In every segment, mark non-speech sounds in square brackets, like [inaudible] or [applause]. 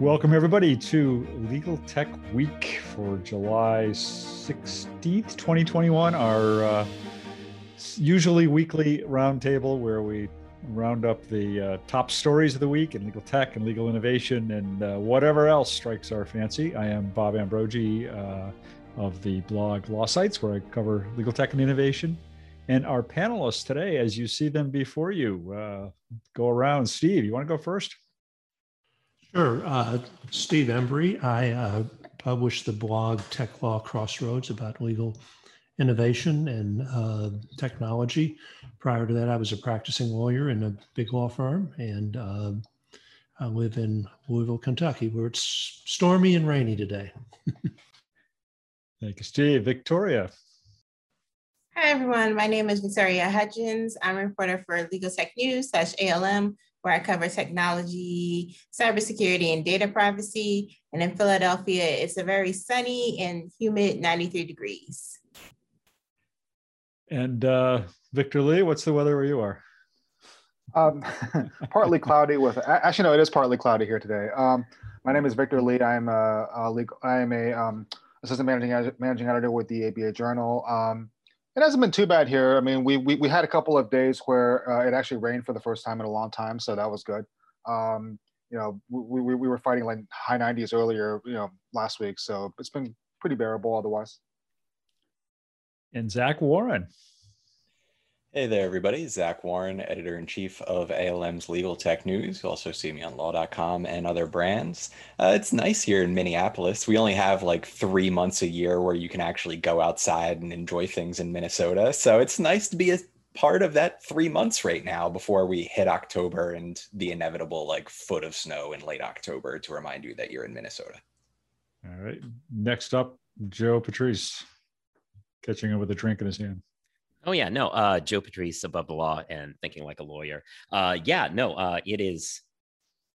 Welcome, everybody, to Legal Tech Week for July 16th, 2021, our uh, usually weekly roundtable where we round up the uh, top stories of the week in legal tech and legal innovation and uh, whatever else strikes our fancy. I am Bob Ambrogi uh, of the blog LawSites, where I cover legal tech and innovation. And our panelists today, as you see them before you, uh, go around. Steve, you want to go first? Sure. Uh, Steve Embry. I uh, publish the blog Tech Law Crossroads about legal innovation and uh, technology. Prior to that, I was a practicing lawyer in a big law firm, and uh, I live in Louisville, Kentucky, where it's stormy and rainy today. Thank you, Steve. Victoria. Hi, everyone. My name is Victoria Hudgins. I'm a reporter for Legal Tech News slash ALM, where I cover technology, cybersecurity, and data privacy. And in Philadelphia, it's a very sunny and humid 93 degrees. And uh, Victor Li, what's the weather where you are? Um, [laughs] partly cloudy with actually no, it is partly cloudy here today. Um, my name is Victor Li. I'm a, a legal, I am a um, assistant managing managing editor with the ABA Journal. Um, it hasn't been too bad here. I mean, we we, we had a couple of days where uh, it actually rained for the first time in a long time, so that was good. Um, you know, we, we we were fighting like high 90s earlier, you know, last week, so it's been pretty bearable otherwise. And Zach Warren. Hey there, everybody. Zach Warren, editor in chief of ALM's Legal Tech News. You also see me on law.com and other brands. Uh, it's nice here in Minneapolis. We only have like three months a year where you can actually go outside and enjoy things in Minnesota. So it's nice to be a part of that three months right now before we hit October and the inevitable like foot of snow in late October to remind you that you're in Minnesota. All right. Next up, Joe Patrice, catching up with a drink in his hand. Oh yeah, no, uh, Joe Patrice above the law and thinking like a lawyer. Uh, yeah, no, uh, it is,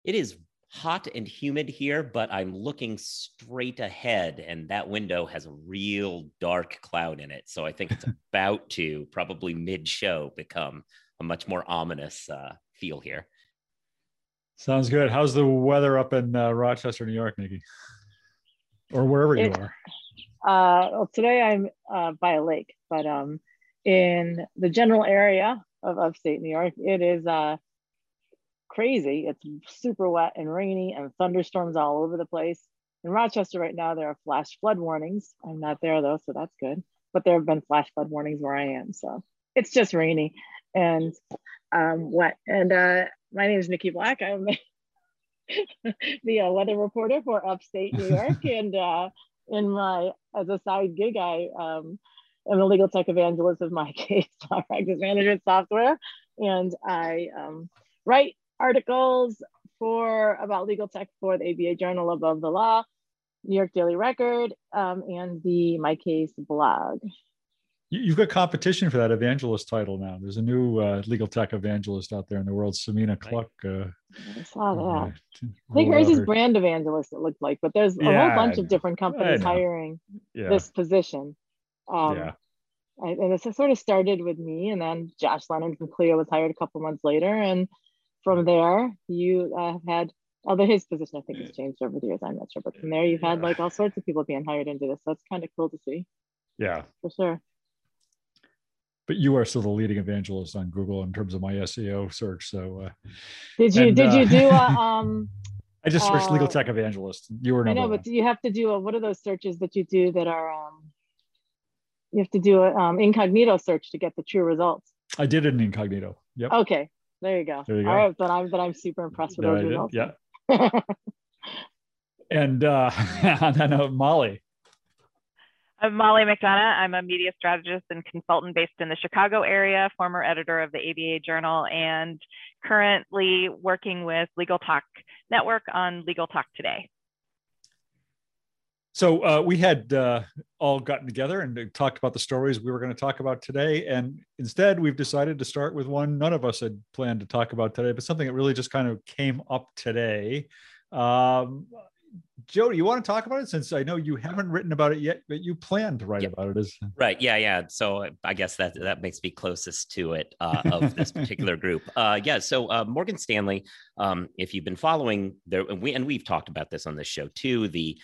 it is hot and humid here, but I'm looking straight ahead, and that window has a real dark cloud in it. So I think it's [laughs] about to probably mid-show become a much more ominous uh, feel here. Sounds good. How's the weather up in uh, Rochester, New York, Nikki, or wherever it, you are? Uh, well, today I'm uh, by a lake, but um in the general area of upstate New York, it is uh, crazy. It's super wet and rainy and thunderstorms all over the place. In Rochester right now, there are flash flood warnings. I'm not there though, so that's good. But there have been flash flood warnings where I am. So it's just rainy and um, wet. And uh, my name is Nikki Black. I'm [laughs] the uh, weather reporter for upstate New York. [laughs] and uh, in my, as a side gig, I um, I'm a legal tech evangelist of my [laughs] case law practice management software. And I um, write articles for about legal tech for the ABA Journal Above the Law, New York Daily Record, um, and the MyCase blog. You've got competition for that evangelist title now. There's a new uh, legal tech evangelist out there in the world, Samina Cluck. Uh, I saw that. Uh, I think hers is brand evangelist, it looked like, but there's a yeah, whole bunch of different companies hiring yeah. this position. Um, yeah. and this sort of started with me, and then Josh Lenon from Clio was hired a couple months later, and from there you uh, had although his position I think has changed over the years. I'm not sure, but from there you've had like all sorts of people being hired into this. So it's kind of cool to see. Yeah, for sure. But you are still the leading evangelist on Google in terms of my SEO search. So, uh, did you and, did uh, you do a [laughs] um? I just searched legal uh, tech evangelist. You were. I know, one. but you have to do a, what are those searches that you do that are um you have to do an um, incognito search to get the true results. I did it in incognito. Yep. Okay. There you go. There you go. All right, but I'm but I'm super impressed with those results. Yeah. [laughs] and uh, on that note, Molly. I'm Molly McDonough. I'm a media strategist and consultant based in the Chicago area, former editor of the ABA Journal, and currently working with Legal Talk Network on Legal Talk Today. So uh, we had uh, all gotten together and talked about the stories we were going to talk about today, and instead we've decided to start with one none of us had planned to talk about today, but something that really just kind of came up today. Um, Joe, you want to talk about it since I know you haven't written about it yet, but you plan to write Yeah. about it. As Right. Yeah. Yeah. So I guess that that makes me closest to it uh, of this [laughs] particular group. Uh, yeah. So uh, Morgan Stanley, um, if you've been following there, and we and we've talked about this on this show too, the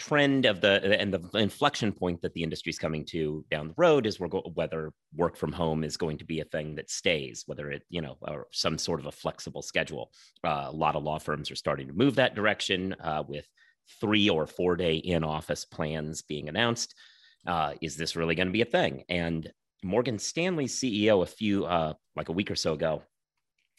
trend of the and the inflection point that the industry is coming to down the road is go- whether work from home is going to be a thing that stays, whether it you know or some sort of a flexible schedule. Uh, a lot of law firms are starting to move that direction uh, with three or four day in office plans being announced uh, is this really going to be a thing? And Morgan Stanley's CEO, a few, uh, like a week or so ago,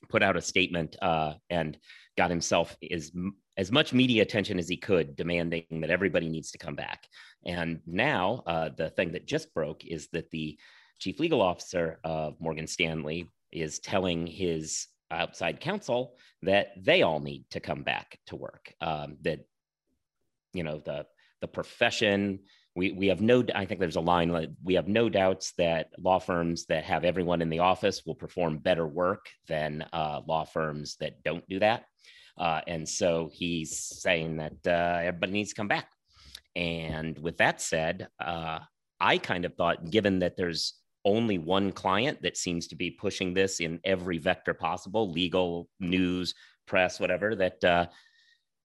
put out a statement uh, and got himself as, as much media attention as he could, demanding that everybody needs to come back. And now, uh, the thing that just broke is that the chief legal officer of Morgan Stanley is telling his outside counsel that they all need to come back to work. Um, that you know the the profession we we have no i think there's a line like we have no doubts that law firms that have everyone in the office will perform better work than uh, law firms that don't do that uh, and so he's saying that uh, everybody needs to come back. And with that said uh, i kind of thought given that there's only one client that seems to be pushing this in every vector possible legal news press whatever that uh,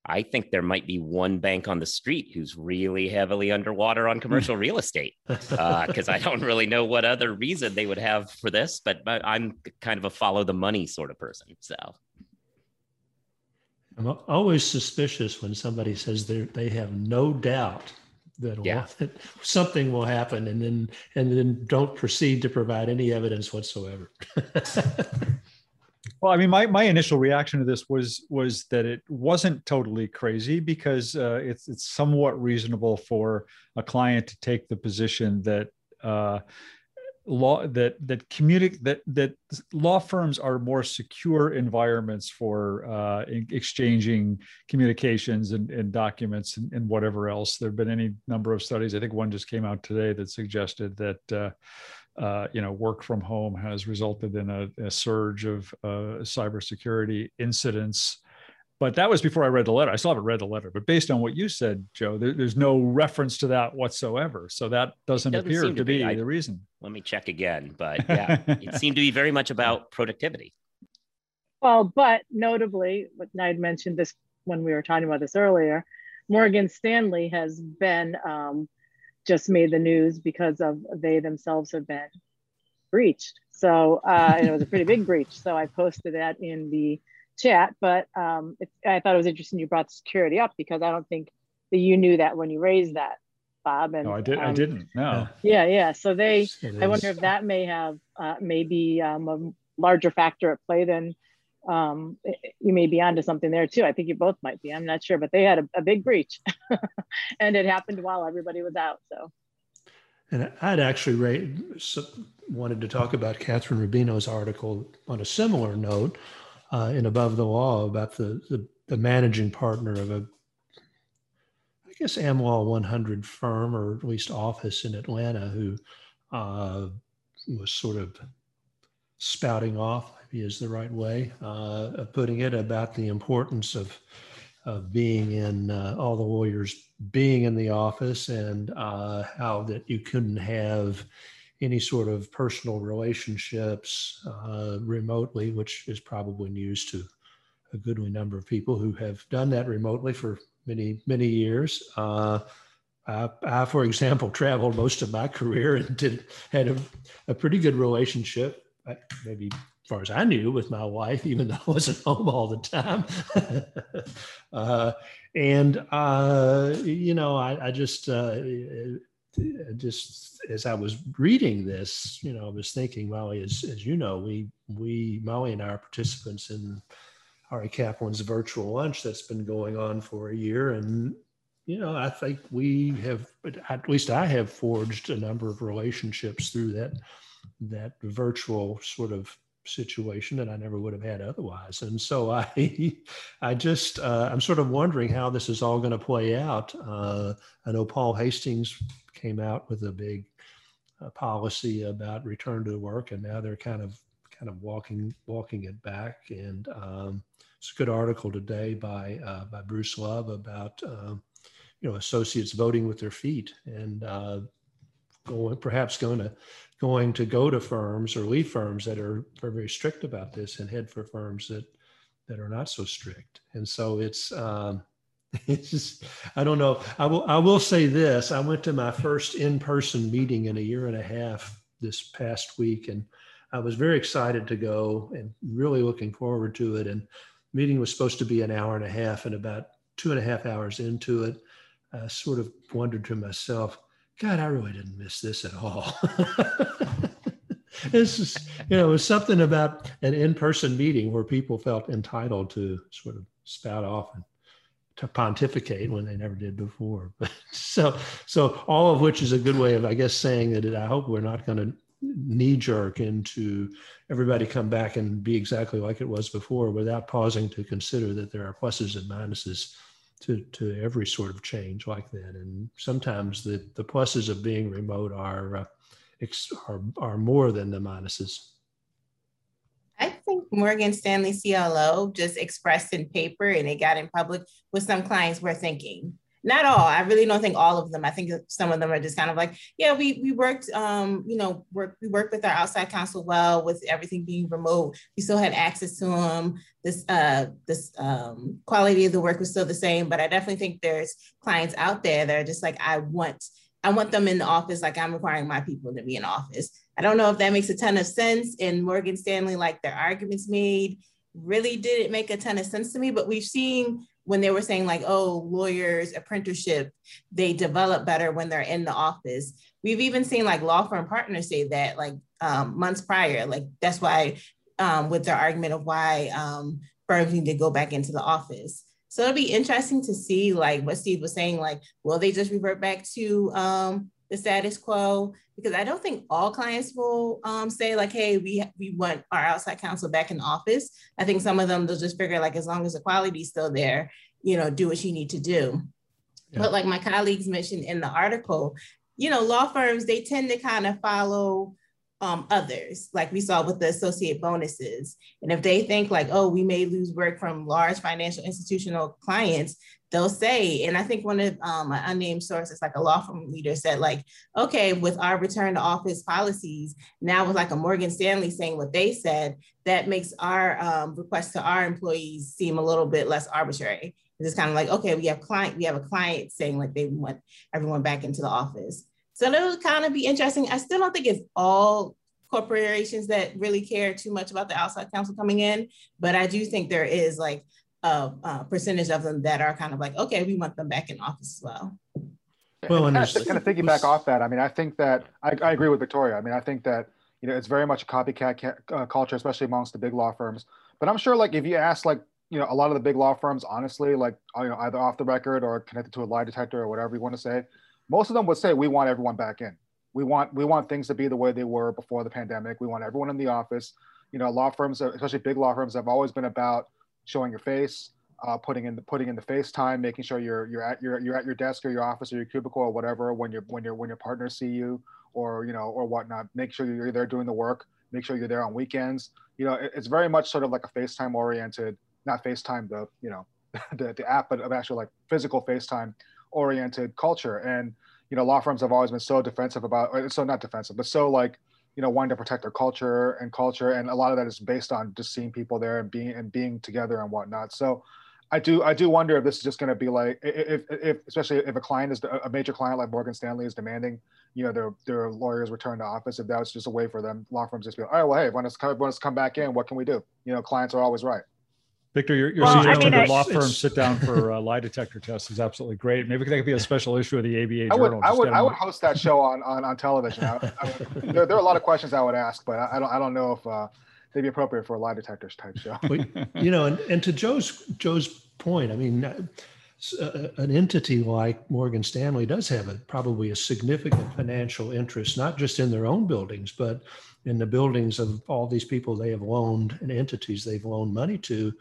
I think there might be one bank on the street who's really heavily underwater on commercial real estate. [laughs] Because I don't really know what other reason they would have for this, but, but I'm kind of a follow the money sort of person. So I'm always suspicious when somebody says they they have no doubt that, Yeah. [laughs] that something will happen, and then and then don't proceed to provide any evidence whatsoever. [laughs] Well, I mean, my, my initial reaction to this was was that it wasn't totally crazy because uh, it's it's somewhat reasonable for a client to take the position that uh, law that that communic that that law firms are more secure environments for uh, exchanging communications and, and documents and, and whatever else. There have been any number of studies. I think one just came out today that suggested that. Uh, uh, you know, work from home has resulted in a, a surge of uh, cybersecurity incidents. But that was before I read the letter. I still haven't read the letter, but based on what you said, Joe, there, there's no reference to that whatsoever. So that doesn't, doesn't appear to to be. be I- the reason. let me check again. But [laughs] yeah, it seemed to be very much about productivity. Well, but notably, what I had mentioned this when we were talking about this earlier, Morgan Stanley has been um, just made the news because of they themselves have been breached. So uh, and it was a pretty big breach. So I posted that in the chat. But um, it, I thought it was interesting you brought security up because I don't think that you knew that when you raised that, Bob. And No, I did. I um, didn't. No. Yeah, yeah. So they I wonder if that may have uh, maybe um, a larger factor at play than um, you may be onto something there too. I think you both might be. I'm not sure, but they had a, a big breach, [laughs] and it happened while everybody was out. So And I'd actually ra- wanted to talk about Kathryn Rubino's article on a similar note uh, in Above the Law about the, the, the managing partner of a, I guess, AmLaw 100 firm or at least office in Atlanta who uh, was sort of spouting off, maybe is the right way uh, of putting it, about the importance of of being in uh, all the lawyers being in the office and uh, how that you couldn't have any sort of personal relationships uh, remotely, which is probably news to a goodly number of people who have done that remotely for many, many years. Uh, I, I, for example, traveled most of my career and did had a, a pretty good relationship, uh, maybe as far as I knew, with my wife, even though I wasn't home all the time. [laughs] uh, and uh, you know, I, I just, uh, just as I was reading this, you know, I was thinking, Molly, as as you know, we we Molly and I are participants in Ari Kaplan's virtual lunch that's been going on for a year, and you know, I think we have, at least I have forged a number of relationships through that that virtual sort of situation that I never would have had otherwise. And so I, [laughs] I just, uh, I'm sort of wondering how this is all going to play out. Uh, I know Paul Hastings came out with a big uh, policy about return to work, and now they're kind of kind of walking walking it back. And um, it's a good article today by uh, by Bruce Love about um, you know associates voting with their feet and uh, going perhaps going to going to go to firms or leave firms that are very, very strict about this and head for firms that that are not so strict. And so it's um, [laughs] it's just I don't know. I will I will say this. I went to my first in-person meeting in a year and a half this past week, and I was very excited to go and really looking forward to it. And meeting was supposed to be an hour and a half, and about two and a half hours into it, I sort of wondered to myself, God, I really didn't miss this at all. [laughs] this is, you know, it was something about an in-person meeting where people felt entitled to sort of spout off and to pontificate when they never did before. [laughs] so, so all of which is a good way of, I guess, saying that I hope we're not going to knee jerk into everybody come back and be exactly like it was before without pausing to consider that there are pluses and minuses to, to every sort of change like that. And sometimes the, the pluses of being remote are, uh, are, are more than the minuses. I think Morgan Stanley CLO just expressed in paper and it got in public what some clients were thinking. Not all. I really don't think all of them. I think some of them are just kind of like, yeah, we we worked, um, you know, work we worked with our outside counsel well with everything being remote. We still had access to them. This uh, this um, quality of the work was still the same, but I definitely think there's clients out there that are just like, I want I want them in the office like I'm requiring my people to be in office. I don't know if that makes a ton of sense. In Morgan Stanley, like their arguments made really didn't make a ton of sense to me, but we've seen when they were saying like, oh, lawyers, apprenticeship, they develop better when they're in the office. We've even seen like law firm partners say that like um, months prior, like that's why um, with their argument of why um, firms need to go back into the office. So it'll be interesting to see like what Steve was saying, like, will they just revert back to um, the status quo? Because I don't think all clients will um, say like, hey, we, we want our outside counsel back in office. I think some of them, they'll just figure like, as long as the quality is still there, you know, do what you need to do. Yeah. But like my colleagues mentioned in the article, you know, law firms, they tend to kind of follow um, others, like we saw with the associate bonuses. And if they think like, oh, we may lose work from large financial institutional clients, they'll say, and I think one of um, an unnamed sources, like a law firm leader said, like, okay, with our return to office policies, now with like a Morgan Stanley saying what they said, that makes our um, request to our employees seem a little bit less arbitrary. It's kind of like, okay, we have client, we have a client saying like they want everyone back into the office. So that'll kind of be interesting. I still don't think it's all corporations that really care too much about the outside counsel coming in, but I do think there is like a, a percentage of them that are kind of like, okay, we want them back in office as well. Well, and kind, of, kind of piggyback off that, I mean, I think that I, I, agree with Victoria. I mean, I think that you know it's very much a copycat ca- uh, culture, especially amongst the big law firms. But I'm sure, like, if you ask like you know a lot of the big law firms, honestly, like you know either off the record or connected to a lie detector or whatever you want to say, most of them would say we want everyone back in. We want we want things to be the way they were before the pandemic. We want everyone in the office. You know, law firms, especially big law firms, have always been about showing your face, uh, putting in the putting in the face time, making sure you're you're at your you're at your desk or your office or your cubicle or whatever when your when your when your partners see you or you know or whatnot. Make sure you're there doing the work. Make sure you're there on weekends. You know, it, it's very much sort of like a FaceTime oriented, not FaceTime the you know [laughs] the, the app, but of actual like physical FaceTime oriented culture. And you know, law firms have always been so defensive about, so not defensive, but so like, you know, wanting to protect their culture and culture, and a lot of that is based on just seeing people there and being and being together and whatnot. So, I do I do wonder if this is just going to be like if, if especially if a client is a major client like Morgan Stanley is demanding you know their their lawyers return to office if that was just a way for them law firms just be like, all right well hey when it's when it's come back in what can we do you know clients are always right Victor, your, your well, suggestion I mean, that law firms [laughs] sit down for a lie detector test is absolutely great. Maybe that could be a special issue of the ABA I would, Journal. I would, I would host that show on on, on television. I, I would, there, there, are a lot of questions I would ask, but I, don't I don't know if uh, they'd be appropriate for a lie detectors type show. you know, and, and to Joe's Joe's point, I mean, uh, uh, an entity like Morgan Stanley does have a, probably a significant financial interest, not just in their own buildings, but in the buildings of all these people they have loaned and entities they've loaned money to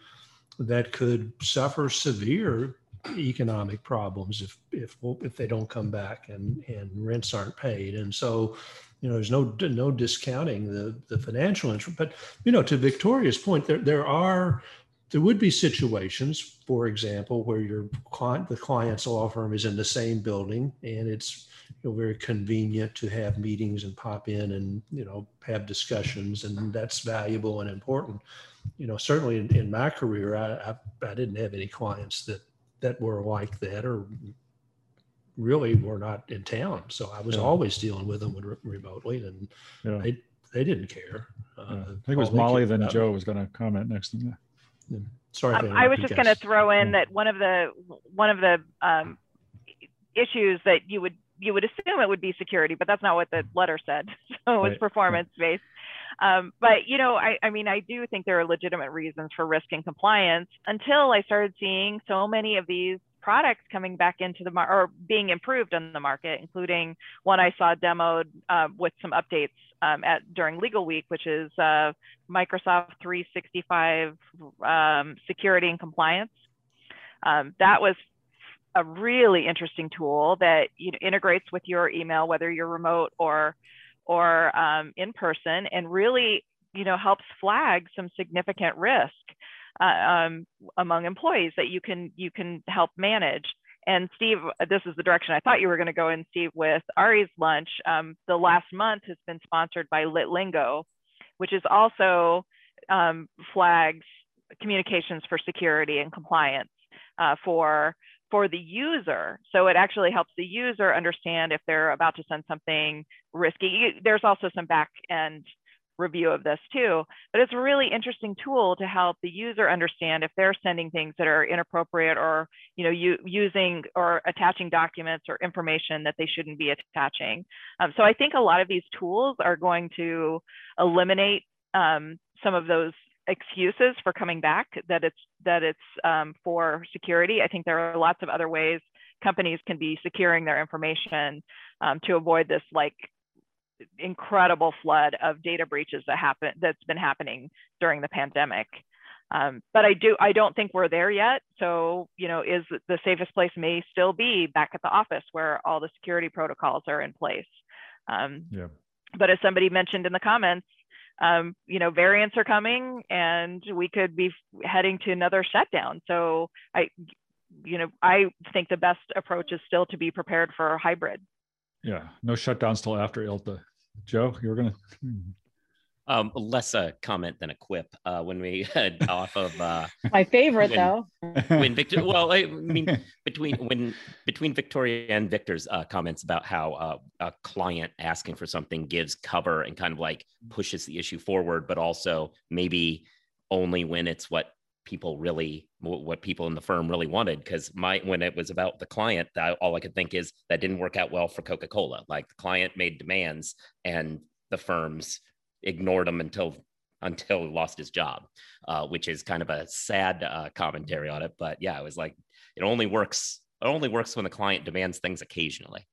that could suffer severe economic problems if if if they don't come back and and rents aren't paid. And so, you know, there's no no discounting the the financial interest. But you know, to Victoria's point, there there are there would be situations, for example, where your client, the client's law firm is in the same building and it's you know, very convenient to have meetings and pop in and, you know, have discussions and that's valuable and important. You know, certainly in, in my career, I, I, I didn't have any clients that, that were like that or really were not in town. So I was yeah. always dealing with them remotely and yeah. they, they didn't care. Uh, I think it was Molly, then Joe was going to comment next. Thing. Sorry. Um, I was just going to throw in that one of the one of the um, issues that you would you would assume it would be security, but that's not what the letter said. [laughs] So it was right. performance based. Um, but you know, I, I mean, I do think there are legitimate reasons for risk and compliance until I started seeing so many of these products coming back into the market or being improved on the market, including one I saw demoed uh, with some updates um, at during Legal Week, which is uh, Microsoft 365 um, security and compliance. Um, that was a really interesting tool that you know, integrates with your email, whether you're remote or or um, in person, and really you know helps flag some significant risk uh, um, among employees that you can you can help manage. And Steve, this is the direction I thought you were going to go in, Steve, with Ari's lunch. Um, the last month has been sponsored by LitLingo, which is also um, flags communications for security and compliance uh, for for the user. So it actually helps the user understand if they're about to send something risky. There's also some back end review of this too, but it's a really interesting tool to help the user understand if they're sending things that are inappropriate or you know you, using or attaching documents or information that they shouldn't be attaching. Um, so I think a lot of these tools are going to eliminate um, some of those excuses for coming back that it's that it's um, for security. I think there are lots of other ways companies can be securing their information um, to avoid this like incredible flood of data breaches that happen that's been happening during the pandemic. Um, but I do I don't think we're there yet. So you know, is the safest place may still be back at the office where all the security protocols are in place. Um, yeah. But as somebody mentioned in the comments, um, you know, variants are coming, and we could be heading to another shutdown. So I, you know, I think the best approach is still to be prepared for hybrid. Yeah, no shutdowns till after ILTA. Joe, you were gonna. Um, less a comment than a quip uh, when we [laughs] head off of uh, my favorite when, though. When Victor, well, I mean, [laughs] between when between Victoria and Victor's uh, comments about how uh, a client asking for something gives cover and kind of like pushes the issue forward, but also maybe only when it's what people really what people in the firm really wanted because my when it was about the client that all i could think is that didn't work out well for coca-cola like the client made demands and the firms ignored them until until he lost his job uh, which is kind of a sad uh, commentary on it but yeah it was like it only works it only works when the client demands things occasionally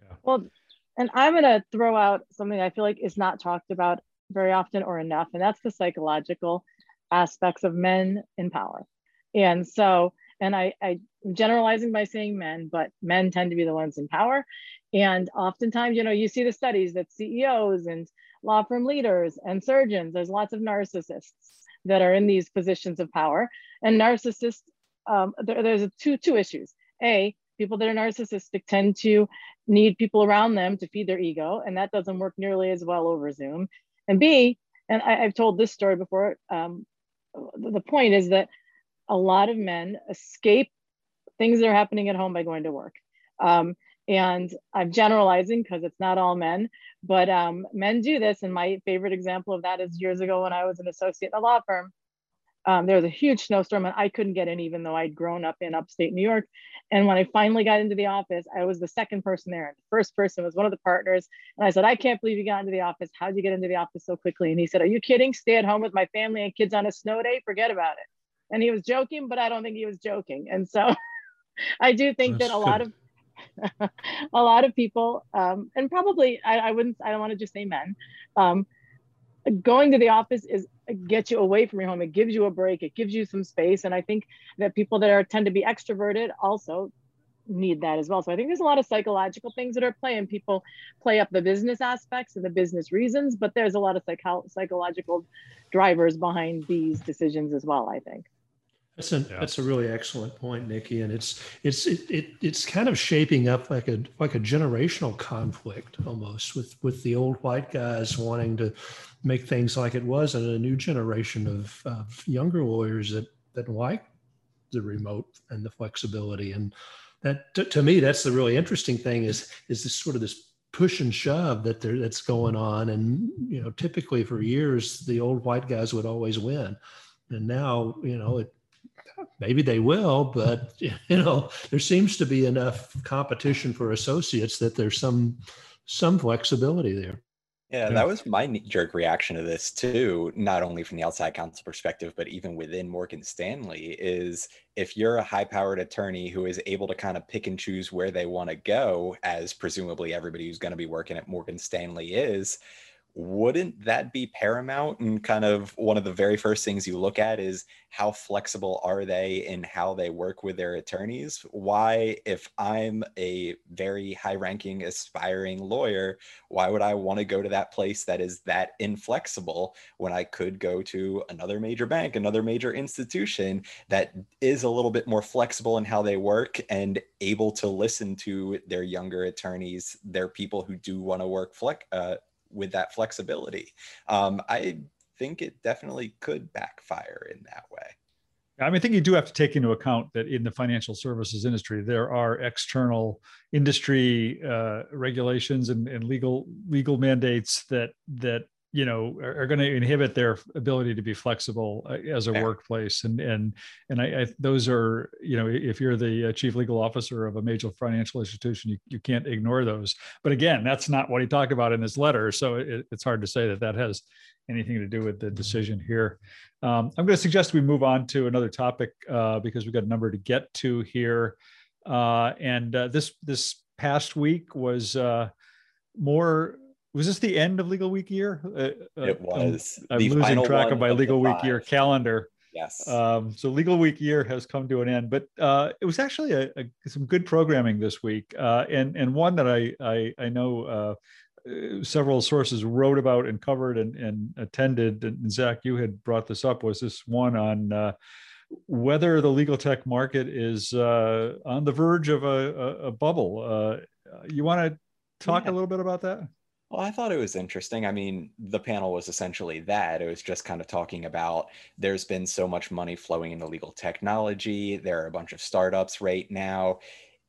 yeah. well and i'm going to throw out something i feel like is not talked about very often or enough and that's the psychological aspects of men in power. And so, and I, I am generalizing by saying men, but men tend to be the ones in power. And oftentimes, you know, you see the studies that CEOs and law firm leaders and surgeons, there's lots of narcissists that are in these positions of power. And narcissists, um, there, there's two, two issues. A, people that are narcissistic tend to need people around them to feed their ego, and that doesn't work nearly as well over Zoom. And B, and I, have told this story before, um, the point is that a lot of men escape things that are happening at home by going to work. Um, and I'm generalizing because it's not all men, but um, men do this. And my favorite example of that is years ago when I was an associate in a law firm um, there was a huge snowstorm and I couldn't get in even though I'd grown up in upstate New York. And when I finally got into the office, I was the second person there. And the first person was one of the partners. And I said, I can't believe you got into the office. How'd you get into the office so quickly? And he said, Are you kidding? Stay at home with my family and kids on a snow day? Forget about it. And he was joking, but I don't think he was joking. And so [laughs] I do think That's that a good. lot of [laughs] a lot of people, um, and probably I, I, wouldn't, I don't want to just say men, um, going to the office is get you away from your home. It gives you a break. It gives you some space. And I think that people that are tend to be extroverted also need that as well. So I think there's a lot of psychological things that are playing. People play up the business aspects and the business reasons, but there's a lot of psycho- psychological drivers behind these decisions as well. I think. That's a yeah. that's a really excellent point, Nikki, and it's it's it, it it's kind of shaping up like a like a generational conflict almost with with the old white guys wanting to make things like it was, and a new generation of, of younger lawyers that that like the remote and the flexibility. And that to, to, me that's the really interesting thing is is this sort of this push and shove that there that's going on. And you know typically for years the old white guys would always win. And now you know it maybe they will but [laughs] you know there seems to be enough competition for associates that there's some some flexibility there yeah, that was my jerk reaction to this too, not only from the outside counsel perspective, but even within Morgan Stanley. Is if you're a high powered attorney who is able to kind of pick and choose where they want to go, as presumably everybody who's going to be working at Morgan Stanley is, wouldn't that be paramount? And kind of one of the very first things you look at is how flexible are they in how they work with their attorneys? Why if i'm a very high ranking aspiring lawyer why would i want to go to that place that is that inflexible when i could go to another major bank another major institution that is a little bit more flexible in how they work and able to listen to their younger attorneys their people who do want to work flex, uh, with that flexibility. Um, I think it definitely could backfire in that way. I mean, I think you do have to take into account that in the financial services industry, there are external industry uh, regulations and, and legal legal mandates that that you know are, are going to inhibit their ability to be flexible uh, as a yeah. workplace. And and and I, I, those are you know if you're the uh, chief legal officer of a major financial institution you, you can't ignore those. But again that's not what he talked about in his letter. So it, it's hard to say that that has anything to do with the decision here. Um, i'm going to suggest we move on to another topic uh, because we've got a number to get to here. Uh, and uh, this this past week was uh, more was this the end of legal week year? Uh, uh it was. I'm, I'm losing track of my legal week year calendar. Yes. Um, so legal week year has come to an end, but uh, it was actually a, a, some good programming this week, uh, and and one that I I, I know uh, uh, several sources wrote about and covered and, and attended. And Zach, you had brought this up. Was this one on? whether the legal tech market is on the verge of a, a, a bubble. you want to talk yeah. a little bit about that? Well, I thought it was interesting. I mean, the panel was essentially that. It was just kind of talking about there's been so much money flowing into legal technology. There are a bunch of startups right now.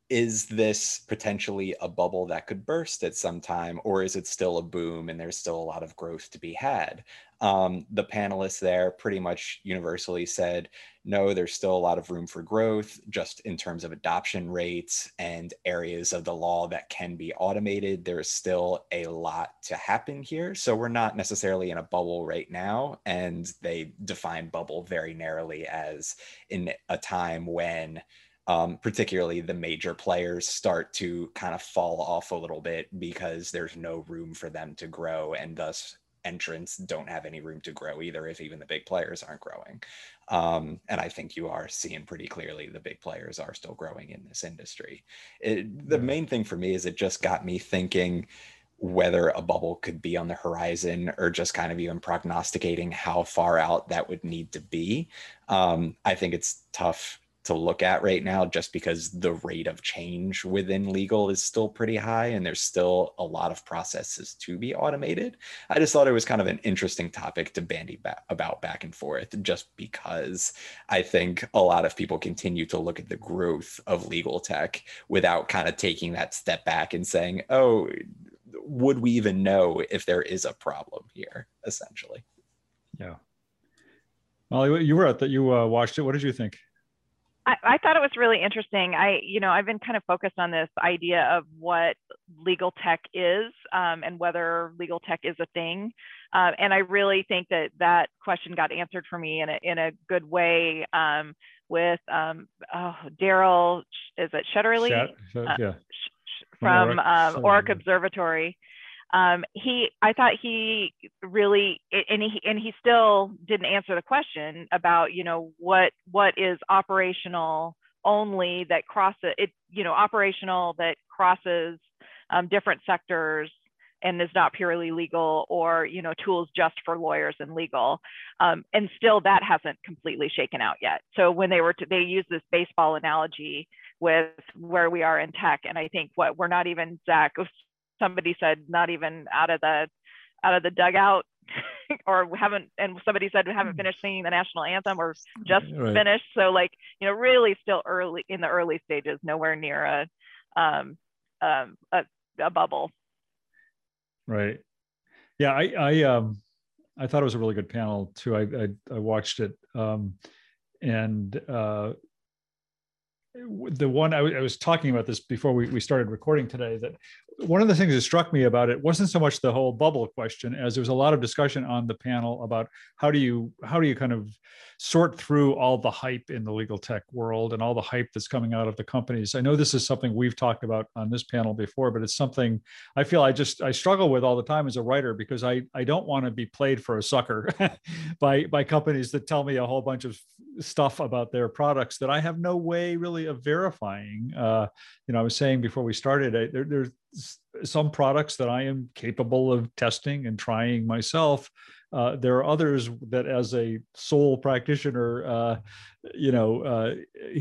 Is this potentially a bubble that could burst at some time, or is it still a boom and there's still a lot of growth to be had? Um, the panelists there pretty much universally said, no, there's still a lot of room for growth just in terms of adoption rates and areas of the law that can be automated. There's still a lot to happen here. So we're not necessarily in a bubble right now. And they define bubble very narrowly as in a time when um, particularly the major players start to kind of fall off a little bit because there's no room for them to grow and thus entrants don't have any room to grow either if even the big players aren't growing. Um, and i think you are seeing pretty clearly the big players are still growing in this industry. It, the main thing for me is it just got me thinking whether a bubble could be on the horizon or just kind of even prognosticating how far out that would need to be. Um, i think it's tough to look at right now just because the rate of change within legal is still pretty high and there's still a lot of processes to be automated. I just thought it was kind of an interesting topic to bandy ba- about back and forth just because I think a lot of people continue to look at the growth of legal tech without kind of taking that step back and saying, oh, would we even know if there is a problem here, essentially? Yeah. Molly, you were at that, you uh, watched it. What did you think? I, I, thought it was really interesting. I, you know, I've been kind of focused on this idea of what legal tech is um, and whether legal tech is a thing. Uh, and I really think that that question got answered for me in a, in a good way um, with um, oh, Daryl, is it Shetterly? Shet, uh, yeah. from um, Orrick Observatory. Um, he I thought he really and he and he still didn't answer the question about you know what what is operational only that crosses it you know operational that crosses um, different sectors and is not purely legal or you know tools just for lawyers and legal. Um, and still that hasn't completely shaken out yet. So when they were to, they use this baseball analogy with where we are in tech and i think what we're not even zach somebody said not even out of the out of the dugout [laughs] or haven't and somebody said we haven't finished singing the national anthem. Or just right. finished. So like you know really still early in the early stages nowhere near a um, um a, a bubble. Right. Yeah i i um i thought it was a really good panel too. I i, I watched it um and uh the one I, w- I was talking about this before we, we started recording today that one of the things that struck me about it wasn't so much the whole bubble question as there was a lot of discussion on the panel about how do you how do you kind of sort through all the hype in the legal tech world and all the hype that's coming out of the companies. I know this is something we've talked about on this panel before but it's something i feel i just i struggle with all the time as a writer because i i don't want to be played for a sucker [laughs] by by companies that tell me a whole bunch of stuff about their products that i have no way really of verifying. Uh, you know i was saying before we started I, there, there's some products that I am capable of testing and trying myself. Uh, there are others that, as a sole practitioner, uh, you know, uh,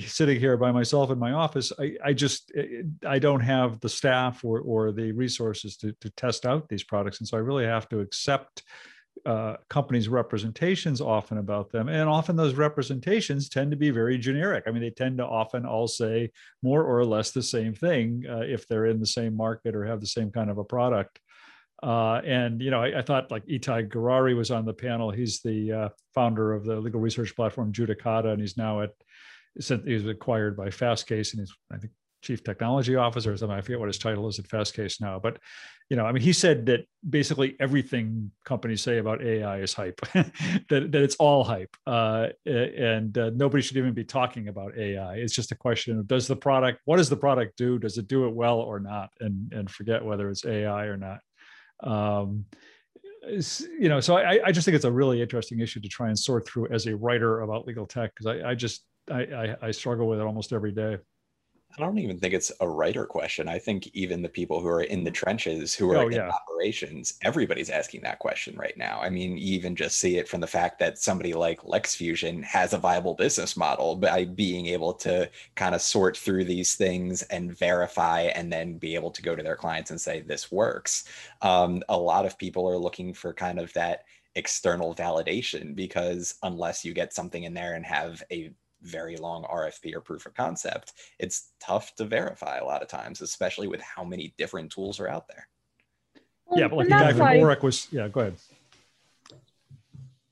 sitting here by myself in my office, I, I, just I don't have the staff or or the resources to to test out these products, and so I really have to accept uh, companies' representations often about them. And often those representations tend to be very generic. I mean, they tend to often all say more or less the same thing uh, if they're in the same market or have the same kind of a product. Uh, and you know, I, I, thought like Itai Gurari was on the panel. He's the uh, founder of the legal research platform Judicata, and he's now at he was acquired by Fastcase, and he's I think chief technology officer or something. I forget what his title is at Fastcase now, but you know, I mean, he said that basically everything companies say about AI is hype, [laughs] that, that it's all hype, uh, and uh, nobody should even be talking about AI. It's just a question of does the product, what does the product do? Does it do it well or not? And and forget whether it's AI or not. Um, you know, so I, I just think it's a really interesting issue to try and sort through as a writer about legal tech because I, I just I, I, I struggle with it almost every day. I don't even think it's a writer question. I think even the people who are in the trenches, who are oh, in yeah. operations, everybody's asking that question right now. I mean, you even just see it from the fact that somebody like LexFusion has a viable business model by being able to kind of sort through these things and verify and then be able to go to their clients and say, this works. Um, a lot of people are looking for kind of that external validation because unless you get something in there and have a very long RFP or proof of concept, it's tough to verify a lot of times, especially with how many different tools are out there. yeah, but like the guy from Orrick was, yeah, go ahead.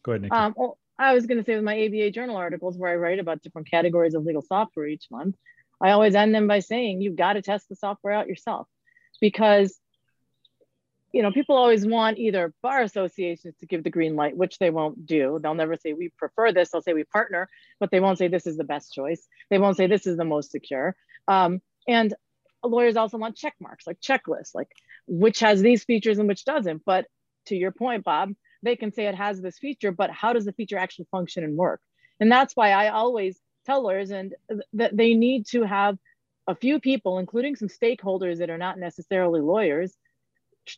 Go ahead, Nikki. Um, well, I was going to say with my ABA journal articles where I write about different categories of legal software each month, I always end them by saying you've got to test the software out yourself because you know, people always want either bar associations to give the green light, which they won't do. They'll never say we prefer this. They'll say we partner, but they won't say this is the best choice. They won't say this is the most secure. Um, and lawyers also want check marks, like checklists, like which has these features and which doesn't. But to your point, Bob, they can say it has this feature, but how does the feature actually function and work? And that's why I always tell lawyers and that they need to have a few people, including some stakeholders that are not necessarily lawyers,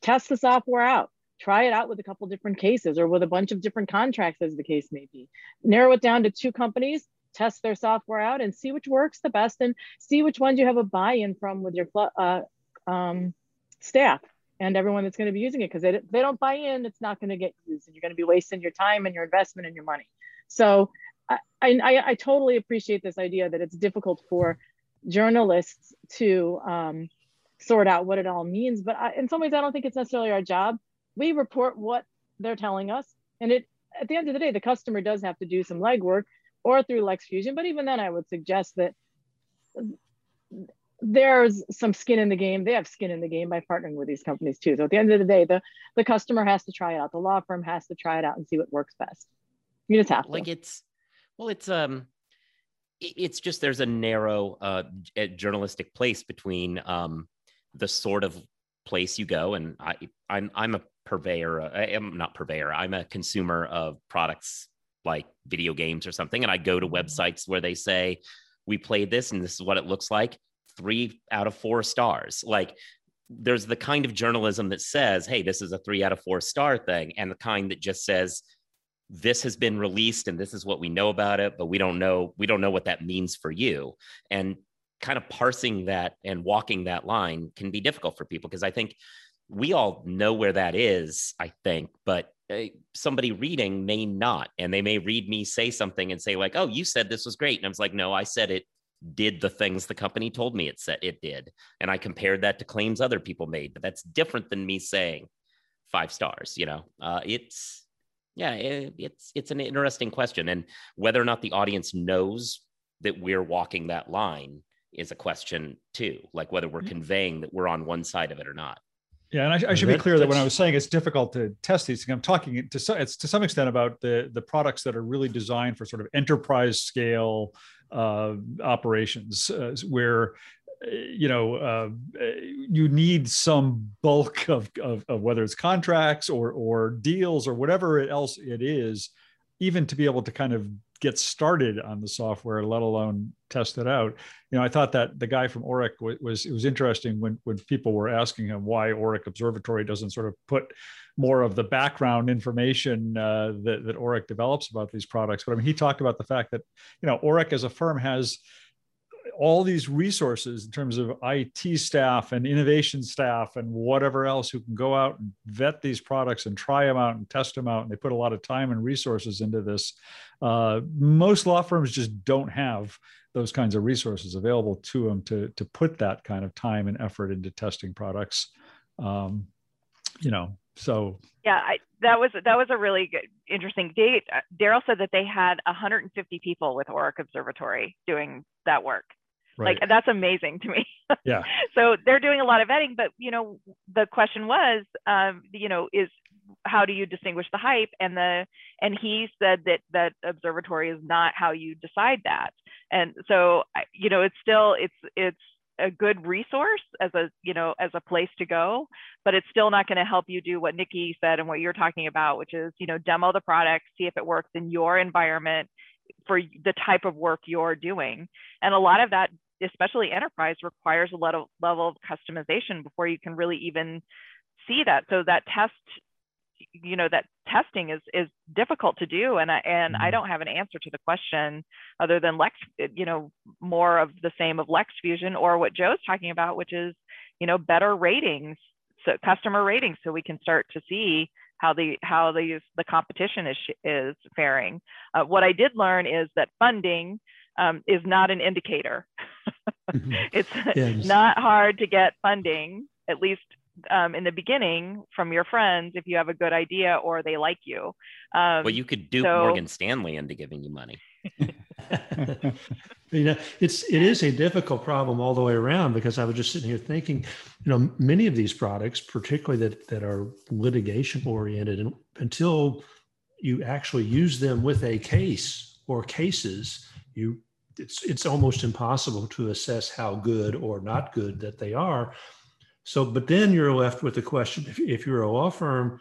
test the software out. Try it out with a couple different cases or with a bunch of different contracts as the case may be. Narrow it down to two companies test their software out and see which works the best and see which ones you have a buy-in from with your uh, um, staff and everyone that's going to be using it because they, they don't buy in it's not going to get used and you're going to be wasting your time and your investment and your money. So I, I, I totally appreciate this idea that it's difficult for journalists to um, sort out what it all means. But I, in some ways, I don't think it's necessarily our job. We report what they're telling us, and it at the end of the day, the customer does have to do some legwork or through LexFusion. But even then, I would suggest that there's some skin in the game. They have skin in the game by partnering with these companies too. So at the end of the day, the the customer has to try it out. The law firm has to try it out and see what works best. You just have to. Like it's well, it's um it's just there's a narrow uh, journalistic place between um, the sort of place you go, and I, I'm I'm a purveyor. I am not purveyor. I'm a consumer of products like video games or something, and I go to Mm-hmm. websites where they say we played this and this is what it looks like. Three out of four stars. Like there's the kind of journalism that says, hey, this is a three out of four star thing, and the kind that just says this has been released and this is what we know about it, but we don't know we don't know what that means for you. And kind of parsing that and walking that line can be difficult for people because I think we all know where that is, I think, but uh, somebody reading may not. And they may read me say something and say, like, oh, you said this was great. And I was like, no, I said it did the things the company told me it said it did. And I compared that to claims other people made, but that's different than me saying five stars, you know, uh, it's, yeah, it, it's, it's an interesting question. And whether or not the audience knows that we're walking that line is a question too, like whether we're conveying that we're on one side of it or not. Yeah, and I, I should be clear that when I was saying it's difficult to test these things, I'm talking to some, it's to some extent about the the products that are really designed for sort of enterprise scale uh, operations, uh, where uh, you know uh, you need some bulk of, of of whether it's contracts or or deals or whatever else it is, even to be able to kind of get started on the software, let alone test it out you know, I thought that the guy from Orrick was, was it was interesting when when people were asking him why Orrick Observatory doesn't sort of put more of the background information uh, that that Orrick develops about these products. But I mean, he talked about the fact that you know Orrick as a firm has all these resources in terms of IT staff and innovation staff and whatever else who can go out and vet these products and try them out and test them out. And they put a lot of time and resources into this. Uh, most law firms just don't have those kinds of resources available to them to, to put that kind of time and effort into testing products. Um, you know, so Yeah, I, that was that was a really good, interesting date. Uh, Daryl said that they had 150 people with Orrick Observatory doing that work. Right. Like that's amazing to me. [laughs] yeah. so they're doing a lot of vetting, but you know, the question was, um, you know, is how do you distinguish the hype? And the and he said that that observatory is not how you decide that. And so, you know, it's still it's it's a good resource as a you know as a place to go but it's still not going to help you do what nikki said and what you're talking about which is you know demo the product see if it works in your environment for the type of work you're doing. And a lot of that especially enterprise requires a lot of level of customization before you can really even see that. So that test you know that testing is is difficult to do. And I, and I Mhm. don't have an answer to the question other than Lex you know more of the same of LexFusion or what Joe's talking about which is you know better ratings so customer ratings so we can start to see how the how the the competition is is faring uh, what I did learn is that funding um, is not an indicator [laughs] it's Yes. not hard to get funding at least um, in the beginning from your friends if you have a good idea or they like you um, Well, you could dupe so- Morgan Stanley into giving you money. [laughs] you know, it's it is a difficult problem all the way around because I was just sitting here thinking, you know, many of these products, particularly that that are litigation oriented, and until you actually use them with a case or cases, you it's it's almost impossible to assess how good or not good that they are. So, but then you're left with the question: if, if you're a law firm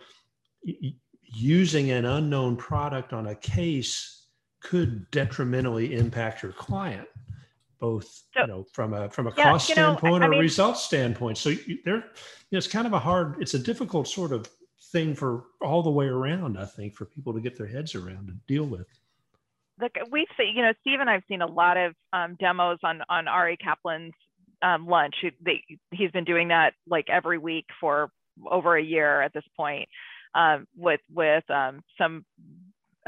y- using an unknown product on a case could detrimentally impact your client, both So- you know from a from a Yeah, cost you know, I- standpoint I or mean- results standpoint. So you, there, you know, it's kind of a hard, it's a difficult sort of thing for all the way around. I think for people to get their heads around and deal with. like we've seen, you know, Steve and I've seen a lot of um, demos on on Ari Kaplan's um, lunch. He- They, he's been doing that like every week for over a year at this point, um, with with um, some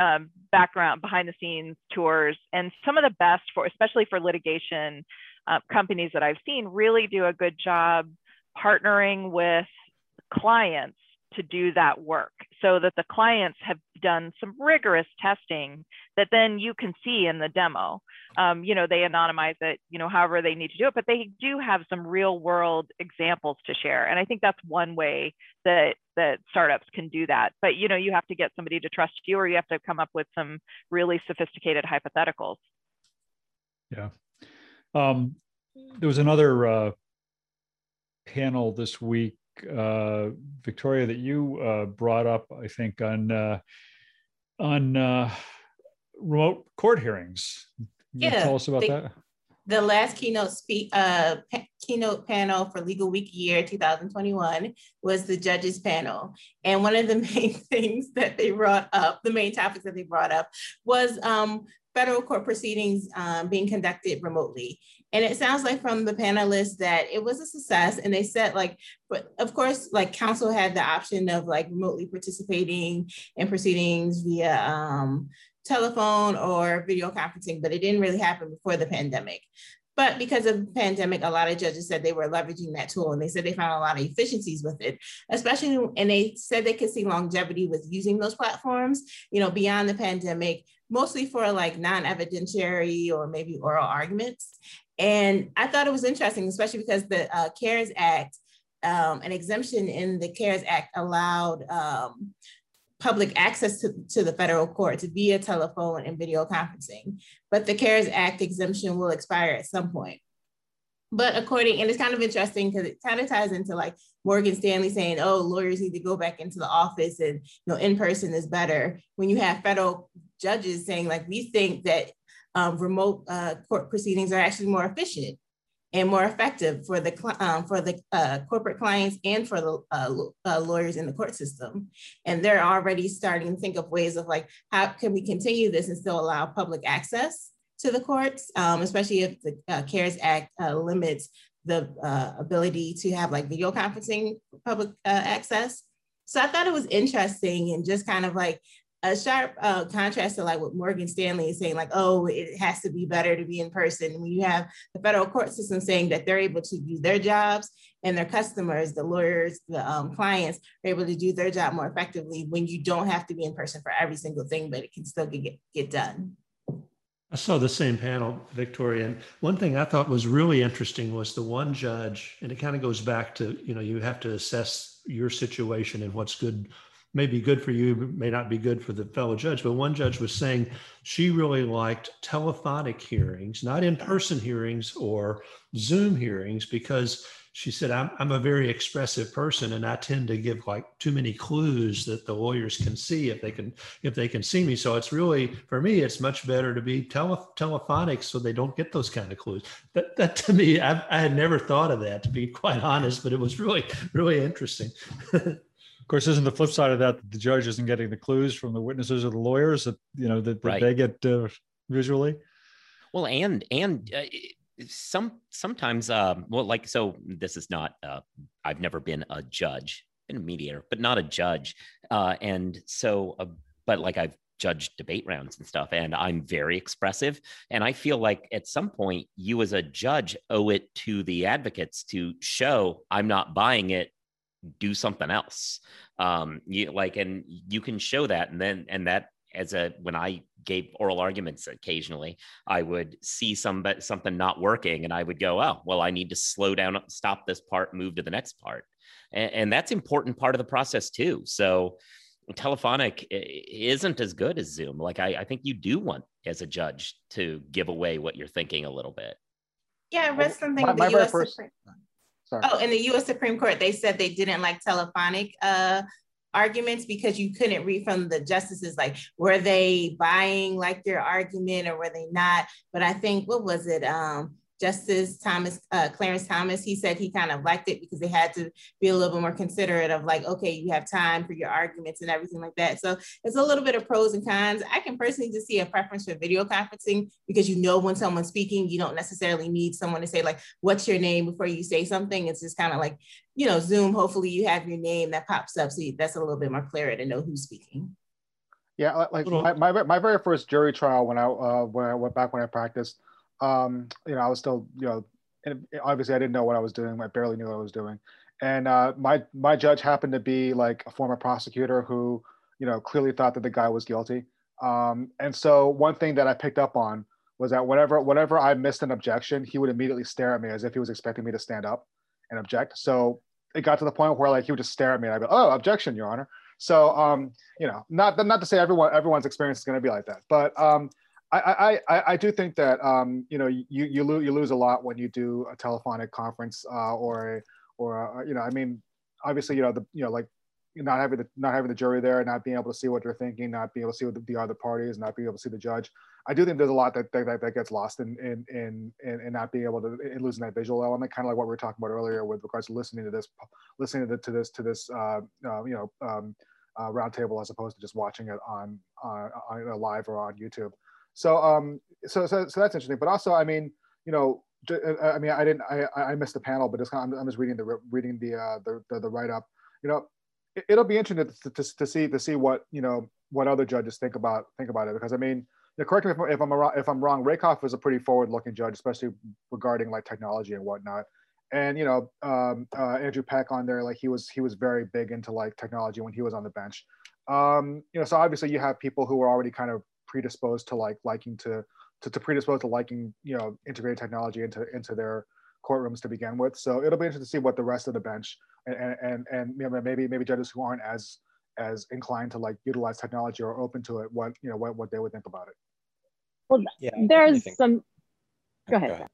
um, background behind the scenes tours and some of the best for, especially for litigation uh, companies that I've seen, really do a good job partnering with clients to do that work so that the clients have done some rigorous testing that then you can see in the demo. Um, you know, they anonymize it, you know, however they need to do it, but they do have some real world examples to share. And I think that's one way that that startups can do that. But you know, you have to get somebody to trust you or you have to come up with some really sophisticated hypotheticals. Yeah. Um, there was another uh, panel this week uh, Victoria, that you uh, brought up, I think, on uh, on uh, remote court hearings. Can you Yeah, tell us about they- that. the last keynote speak uh keynote panel for legal week year 2021 was the judges panel and one of the [laughs] main things that they brought up the main topics that they brought up was um federal court proceedings um, being conducted remotely and it sounds like from the panelists that it was a success and they said like but of course like counsel had the option of like remotely participating in proceedings via um telephone or video conferencing, but it didn't really happen before the pandemic. But because of the pandemic, a lot of judges said they were leveraging that tool and they said they found a lot of efficiencies with it, especially, and they said they could see longevity with using those platforms, you know, beyond the pandemic, mostly for like non-evidentiary or maybe oral arguments. And I thought it was interesting, especially because the uh, CARES Act, um, an exemption in the CARES Act allowed um, public access to, to the federal courts via telephone and video conferencing. But the CARES Act exemption will expire at some point. But according, and it's kind of interesting because it kind of ties into like Morgan Stanley saying, oh, lawyers need to go back into the office and you know, in person is better. When you have federal judges saying like, we think that um, remote uh, court proceedings are actually more efficient and more effective for the um, for the uh, corporate clients and for the uh, uh, lawyers in the court system. And they're already starting to think of ways of like how can we continue this and still allow public access to the courts, um, especially if the uh, CARES Act uh, limits the uh, ability to have like video conferencing public access. So I thought it was interesting and just kind of like a sharp uh, contrast to like what Morgan Stanley is saying, like, oh, it has to be better to be in person. When you have the federal court system saying that they're able to do their jobs and their customers, the lawyers, the um, clients are able to do their job more effectively when you don't have to be in person for every single thing, but it can still get, get done. I saw the same panel, Victoria. And one thing I thought was really interesting was the one judge, and it kind of goes back to, you know, you have to assess your situation and what's good may be good for you, may not be good for the fellow judge. But one judge was saying she really liked telephonic hearings, not in person hearings or Zoom hearings, because she said, I'm, I'm a very expressive person and I tend to give like too many clues that the lawyers can see if they can if they can see me. So it's really for me, it's much better to be tele, telephonic so they don't get those kind of clues. That that to me, I, I had never thought of that to be quite honest, but it was really, really interesting. [laughs] Of course, isn't the flip side of that that the judge isn't getting the clues from the witnesses or the lawyers that you know that, that Right. they get uh, visually? Well, and and uh, some sometimes, um, well, like so. This is not. Uh, I've never been a judge, been a mediator, but not a judge. Uh, and so, uh, but like I've judged debate rounds and stuff, and I'm very expressive. And I feel like at some point, you as a judge owe it to the advocates to show I'm not buying it. Do something else. Um, you like, and you can show that, and then and that as a when I gave oral arguments occasionally, I would see some but something not working, and I would go, "Oh, well, I need to slow down, stop this part, move to the next part," and, and that's important part of the process too. So, telephonic isn't as good as Zoom. Like, I, I think you do want as a judge to give away what you're thinking a little bit. Yeah, I read something My- in my the very first- Supreme Sorry. Oh, in the US Supreme Court, they said they didn't like telephonic uh arguments because you couldn't read from the justices like were they buying like their argument or were they not? But I think what was it? Um Justice Thomas, uh, Clarence Thomas, he said he kind of liked it because they had to be a little bit more considerate of like, okay, you have time for your arguments and everything like that. So it's a little bit of pros and cons. I can personally just see a preference for video conferencing because you know when someone's speaking, you don't necessarily need someone to say like, what's your name before you say something. It's just kind of like, you know, Zoom, hopefully you have your name that pops up. So that's a little bit more clear to know who's speaking. Yeah, like my, my, my very first jury trial when I uh, when I went back when I practiced, um, you know, I was still you know, obviously I didn't know what I was doing. I barely knew what I was doing, and uh, my my judge happened to be like a former prosecutor who you know clearly thought that the guy was guilty. Um, and so one thing that I picked up on was that whenever whenever I missed an objection, he would immediately stare at me as if he was expecting me to stand up and object. So it got to the point where like he would just stare at me and I'd be, oh, objection, Your Honor. So um, you know, not not to say everyone everyone's experience is going to be like that, but um, I, I I do think that um, you know you you lose you lose a lot when you do a telephonic conference uh, or or a, you know I mean obviously, you know, the you know, like not having the not having the jury there, not being able to see what they're thinking, not being able to see what the, the other parties, not being able to see the judge. I do think there's a lot that that, that gets lost in in in in, in not being able to in losing that visual element, kind of like what we were talking about earlier with regards to listening to this, listening to, the, to this to this uh, uh, you know um, uh, roundtable as opposed to just watching it on on, on live or on YouTube. So um so, so so that's interesting. But also, I mean, you know, I mean, I didn't I I missed the panel, but just kind of, I'm just reading the reading the uh, the the, the write up. You know, it, will be interesting to, to, to see to see what you know what other judges think about think about it because I mean correct me if, I'm if I'm wrong. Rakoff is a pretty forward-looking judge, especially regarding like technology and whatnot. And you know, um, uh, Andrew Peck on there, like he was he was very big into like technology when he was on the bench. Um, you know, so obviously you have people who are already kind of predisposed to like liking to to, to predispose to liking you know integrated technology into into their courtrooms to begin with. So it'll be interesting to see what the rest of the bench and and and you know, maybe maybe judges who aren't as as inclined to like utilize technology or open to it, what you know what what they would think about it. Well, yeah, there's some. Go ahead. Go ahead.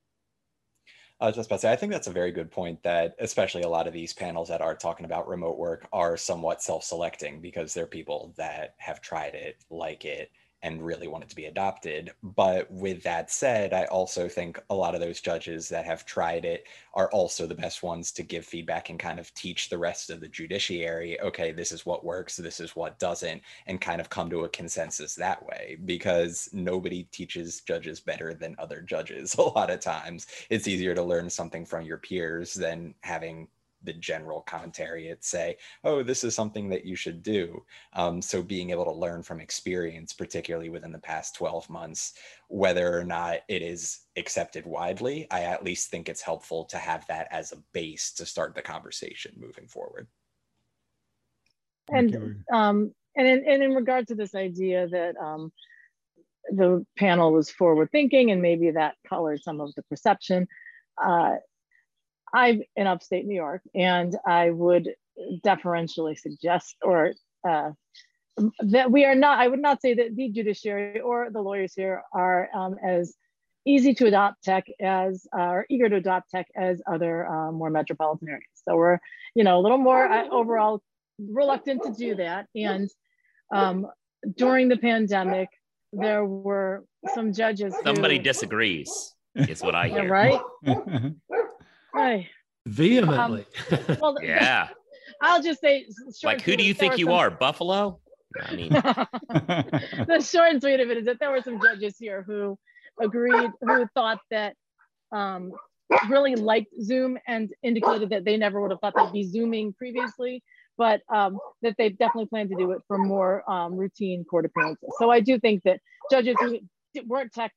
I was just about to say, I think that's a very good point that especially a lot of these panels that are talking about remote work are somewhat self-selecting because they're people that have tried it, like it, and really want it to be adopted. But with that said, I also think a lot of those judges that have tried it are also the best ones to give feedback and kind of teach the rest of the judiciary, okay, this is what works, this is what doesn't, and kind of come to a consensus that way because nobody teaches judges better than other judges. [laughs] A lot of times it's easier to learn something from your peers than having the general commentary it say oh this is something that you should do. Um, so being able to learn from experience particularly within the past 12 months whether or not it is accepted widely i at least think it's helpful to have that as a base to start the conversation moving forward. And um, and in, and in regard to this idea that um, the panel was forward thinking and maybe that colored some of the perception uh, I'm in upstate New York, and I would deferentially suggest or uh, that we are not, I would not say that the judiciary or the lawyers here are um, as easy to adopt tech as, uh, or eager to adopt tech as other um, more metropolitan areas. So we're, you know, a little more uh, overall reluctant to do that. And um, during the pandemic, there were some judges. Somebody who, disagrees, is what I hear. Yeah, [laughs] right? Vehemently. Um, well, [laughs] yeah. [laughs] I'll just say, like, who do you think you some... are, Buffalo? I mean, [laughs] the short and sweet of it is that there were some judges here who agreed, who thought that um, really liked Zoom and indicated that they never would have thought they'd be Zooming previously, but um, that they definitely plan to do it for more um, routine court appearances. So I do think that judges who weren't tech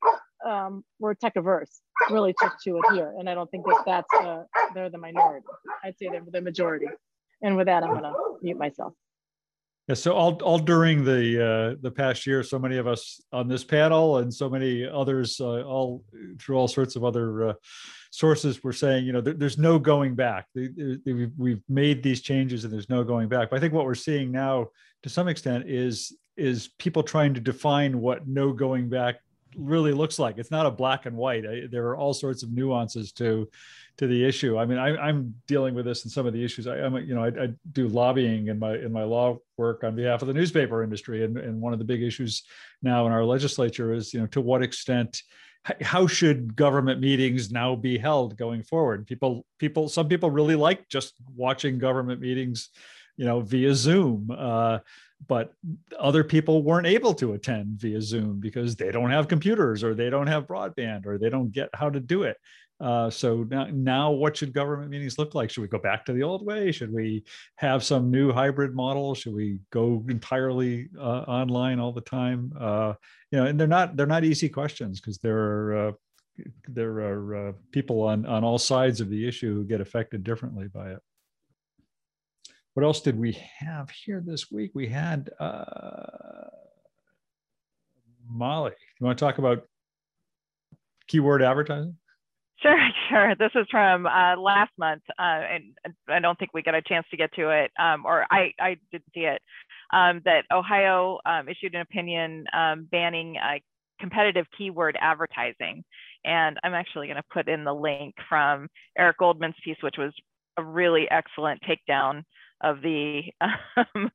um, were tech averse really took to it here. And I don't think that that's, uh, they're the minority. I'd say they're the majority. And with that, I'm gonna mute myself. Yeah, so all, all during the uh, the past year, so many of us on this panel and so many others, uh, all through all sorts of other uh, sources, were saying, you know, there, there's no going back. We've, we've made these changes and there's no going back. But I think what we're seeing now, to some extent, is is people trying to define what no going back really looks like. It's not a black and white. I, there are all sorts of nuances to to the issue. I mean, I, am dealing with this and some of the issues. I, am you know, I, I, do lobbying in my in my law work on behalf of the newspaper industry, and, and one of the big issues now in our legislature is you know to what extent how should government meetings now be held going forward people people some people really like just watching government meetings you know via zoom uh, but other people weren't able to attend via Zoom because they don't have computers or they don't have broadband or they don't get how to do it. Uh, so now, now, what should government meetings look like? Should we go back to the old way? Should we have some new hybrid model? Should we go entirely uh, online all the time? Uh, you know, and they're not they're not easy questions because there are uh, there are uh, people on on all sides of the issue who get affected differently by it what else did we have here this week? We had uh, Molly. You want to talk about keyword advertising? Sure, [laughs] sure. This is from uh, last month, uh, and I don't think we got a chance to get to it, um, or I, I didn't see it. Um, that Ohio um, issued an opinion um, banning uh, competitive keyword advertising, and I'm actually going to put in the link from Eric Goldman's piece, which was a really excellent takedown of the [laughs] um,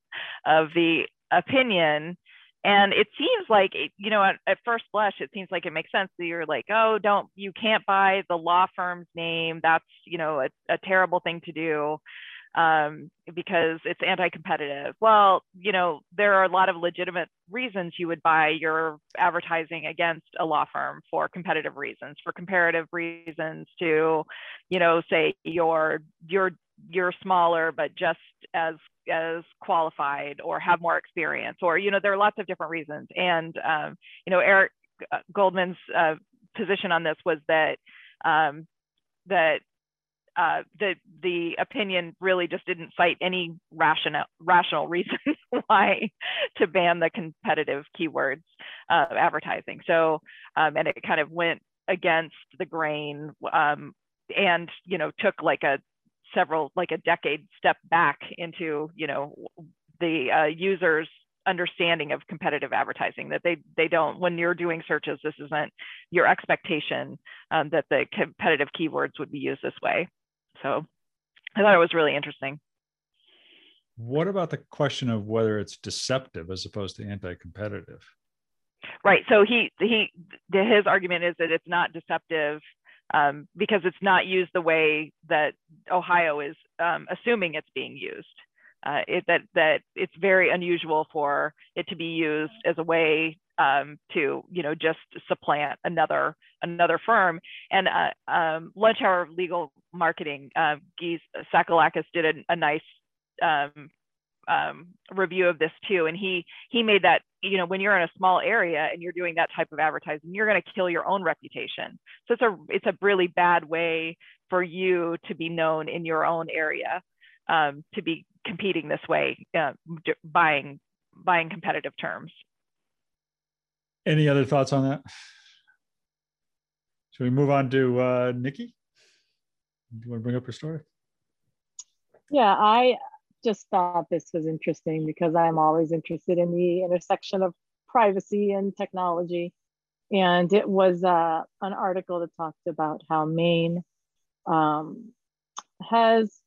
of the opinion. And it seems like you know at, at, first blush it seems like it makes sense that you're like oh don't you can't buy the law firm's name. That's you know a, a terrible thing to do um, because it's anti-competitive. Well you know there are a lot of legitimate reasons you would buy your advertising against a law firm for competitive reasons for comparative reasons to you know say you're you're you're smaller but just as as qualified or have more experience or you know there are lots of different reasons and um, you know eric uh, goldman's uh, position on this was that um, that uh, the the opinion really just didn't cite any rational rational [laughs] reason why to ban the competitive keywords uh, advertising. So um, and it kind of went against the grain um, and you know took like a several like a decade step back into you know the uh, users understanding of competitive advertising that they they don't when you're doing searches this isn't your expectation um, that the competitive keywords would be used this way. So i thought it was really interesting. What about the question of whether it's deceptive as opposed to anti-competitive? Right. So he he his argument is that it's not deceptive um, because it's not used the way that Ohio is um, assuming it's being used. Uh, it, that that it's very unusual for it to be used as a way um, to you know just supplant another another firm. And uh, um, Lunch Hour Legal Marketing, uh, Gyi Tsakalakis did a, a nice um, um, review of this too, and he he made that you know when you're in a small area and you're doing that type of advertising, you're going to kill your own reputation. So it's a it's a really bad way for you to be known in your own area, um, to be competing this way, uh, buying buying competitive terms. Any other thoughts on that? Should we move on to uh, Nikki? Do you want to bring up your story? Yeah, I just thought this was interesting because I'm always interested in the intersection of privacy and technology. And it was uh, an article that talked about how Maine um, has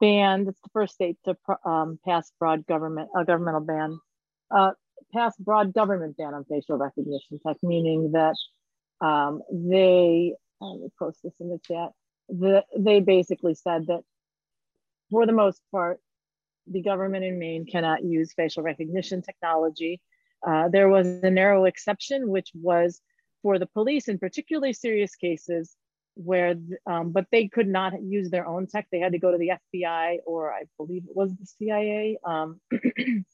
banned, it's the first state to um, pass broad government, a governmental ban, uh, pass broad government ban on facial recognition tech, meaning that um, they, let me post this in the chat, the, they basically said that for the most part, the government in Maine cannot use facial recognition technology. Uh, there was a narrow exception, which was for the police in particularly serious cases where, um, but they could not use their own tech. They had to go to the FBI or I believe it was the CIA. Um, [clears throat]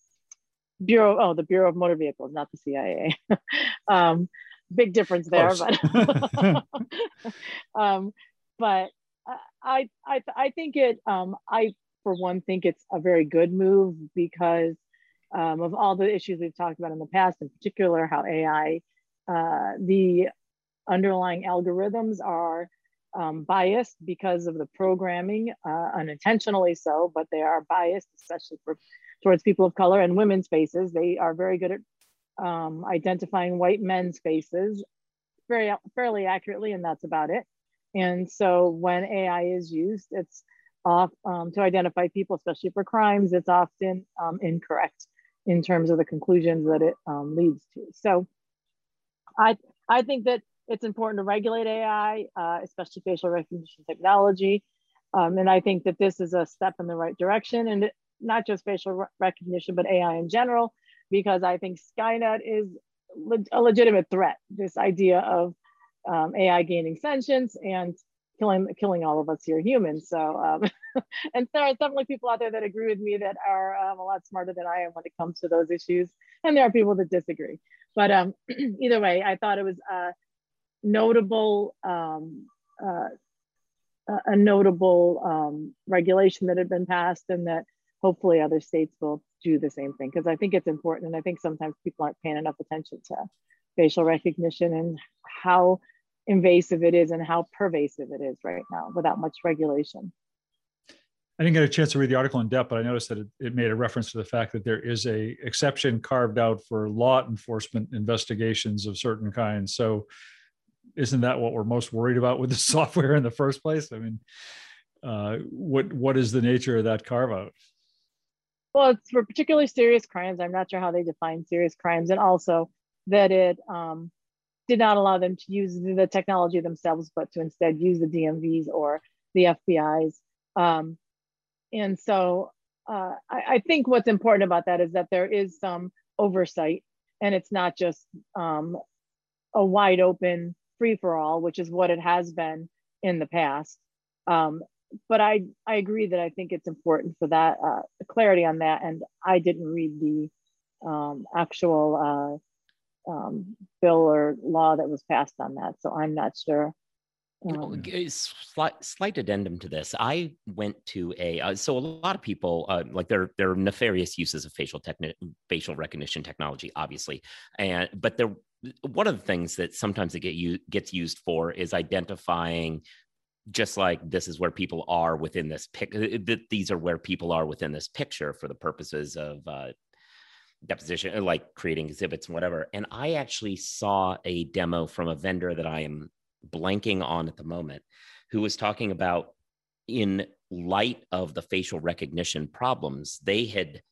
Bureau, oh, the Bureau of Motor Vehicles, not the CIA. [laughs] um, big difference there, but, [laughs] [laughs] um, but I, I, I think it, um, I for one, think it's a very good move because um, of all the issues we've talked about in the past, in particular, how AI, uh, the underlying algorithms are um, biased because of the programming, uh, unintentionally so, but they are biased, especially for, towards people of color and women's faces. They are very good at um, identifying white men's faces very fairly accurately, and that's about it. And so when AI is used, it's off um, to identify people, especially for crimes, it's often um, incorrect in terms of the conclusions that it um, leads to. So I, I think that it's important to regulate AI, uh, especially facial recognition technology. Um, and I think that this is a step in the right direction and it, not just facial re recognition, but AI in general, because I think Skynet is le a legitimate threat. This idea of um, AI gaining sentience and killing killing all of us here humans. So, um, [laughs] and there are definitely people out there that agree with me that are um, a lot smarter than I am when it comes to those issues, and there are people that disagree. But um, [clears throat] either way, I thought it was a notable, um, uh, a notable um, regulation that had been passed, and that hopefully other states will do the same thing because I think it's important, and I think sometimes people aren't paying enough attention to facial recognition and how invasive it is and how pervasive it is right now without much regulation. I didn't get a chance to read the article in depth, but I noticed that it, it, made a reference to the fact that there is a exception carved out for law enforcement investigations of certain kinds. So, isn't that what we're most worried about with the [laughs] software in the first place? I mean, uh, what what is the nature of that carve out? well, it's for particularly serious crimes. I'm not sure how they define serious crimes, and also that it um, did not allow them to use the technology themselves, but to instead use the DMVs or the FBI's. Um, and so uh, I, I, think what's important about that is that there is some oversight and it's not just um, a wide open free for all, which is what it has been in the past. Um, but I, I agree that I think it's important for that uh, clarity on that. And I didn't read the um, actual uh, um, bill or law that was passed on that. So I'm not sure you know, um, slight, slight addendum to this. I went to a uh, so a lot of people uh, like there there are nefarious uses of facial techni- facial recognition technology, obviously, and but there one of the things that sometimes it get you gets used for is identifying just like this is where people are within this pic that these are where people are within this picture for the purposes of uh, deposition uh, like creating exhibits and whatever and i actually saw a demo from a vendor that i am blanking on at the moment, who was talking about in light of the facial recognition problems, they had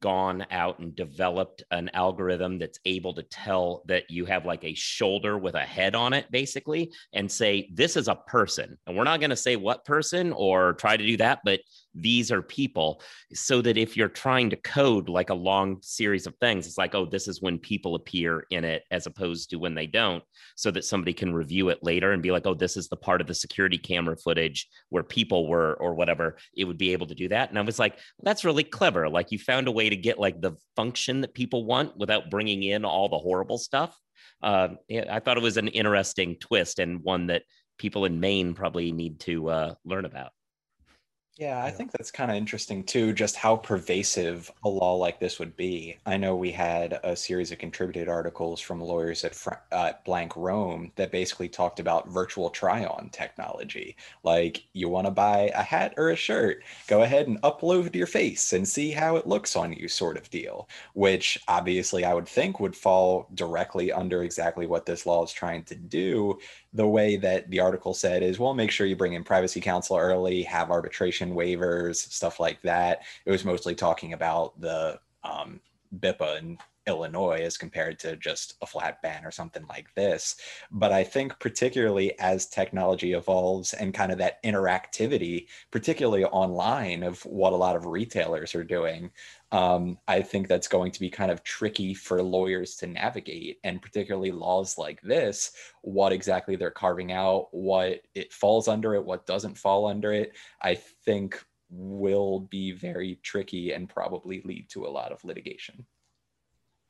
gone out and developed an algorithm that's able to tell that you have like a shoulder with a head on it, basically, and say, this is a person. And we're not going to say what person or try to do that, but these are people so that if you're trying to code like a long series of things it's like oh this is when people appear in it as opposed to when they don't so that somebody can review it later and be like oh this is the part of the security camera footage where people were or whatever it would be able to do that. And i was like that's really clever. Like you found a way to get like the function that people want without bringing in all the horrible stuff. Uh, i thought it was an interesting twist and one that people in maine probably need to uh, learn about yeah, I think that's kind of interesting too, just how pervasive a law like this would be. I know we had a series of contributed articles from lawyers at uh, Blank Rome that basically talked about virtual try on technology. Like, you want to buy a hat or a shirt, go ahead and upload your face and see how it looks on you, sort of deal, which obviously I would think would fall directly under exactly what this law is trying to do the way that the article said is well make sure you bring in privacy counsel early have arbitration waivers stuff like that it was mostly talking about the um, BIPA in Illinois as compared to just a flat ban or something like this. But I think, particularly as technology evolves and kind of that interactivity, particularly online, of what a lot of retailers are doing, um, I think that's going to be kind of tricky for lawyers to navigate, and particularly laws like this, what exactly they're carving out, what it falls under it, what doesn't fall under it. I think will be very tricky and probably lead to a lot of litigation.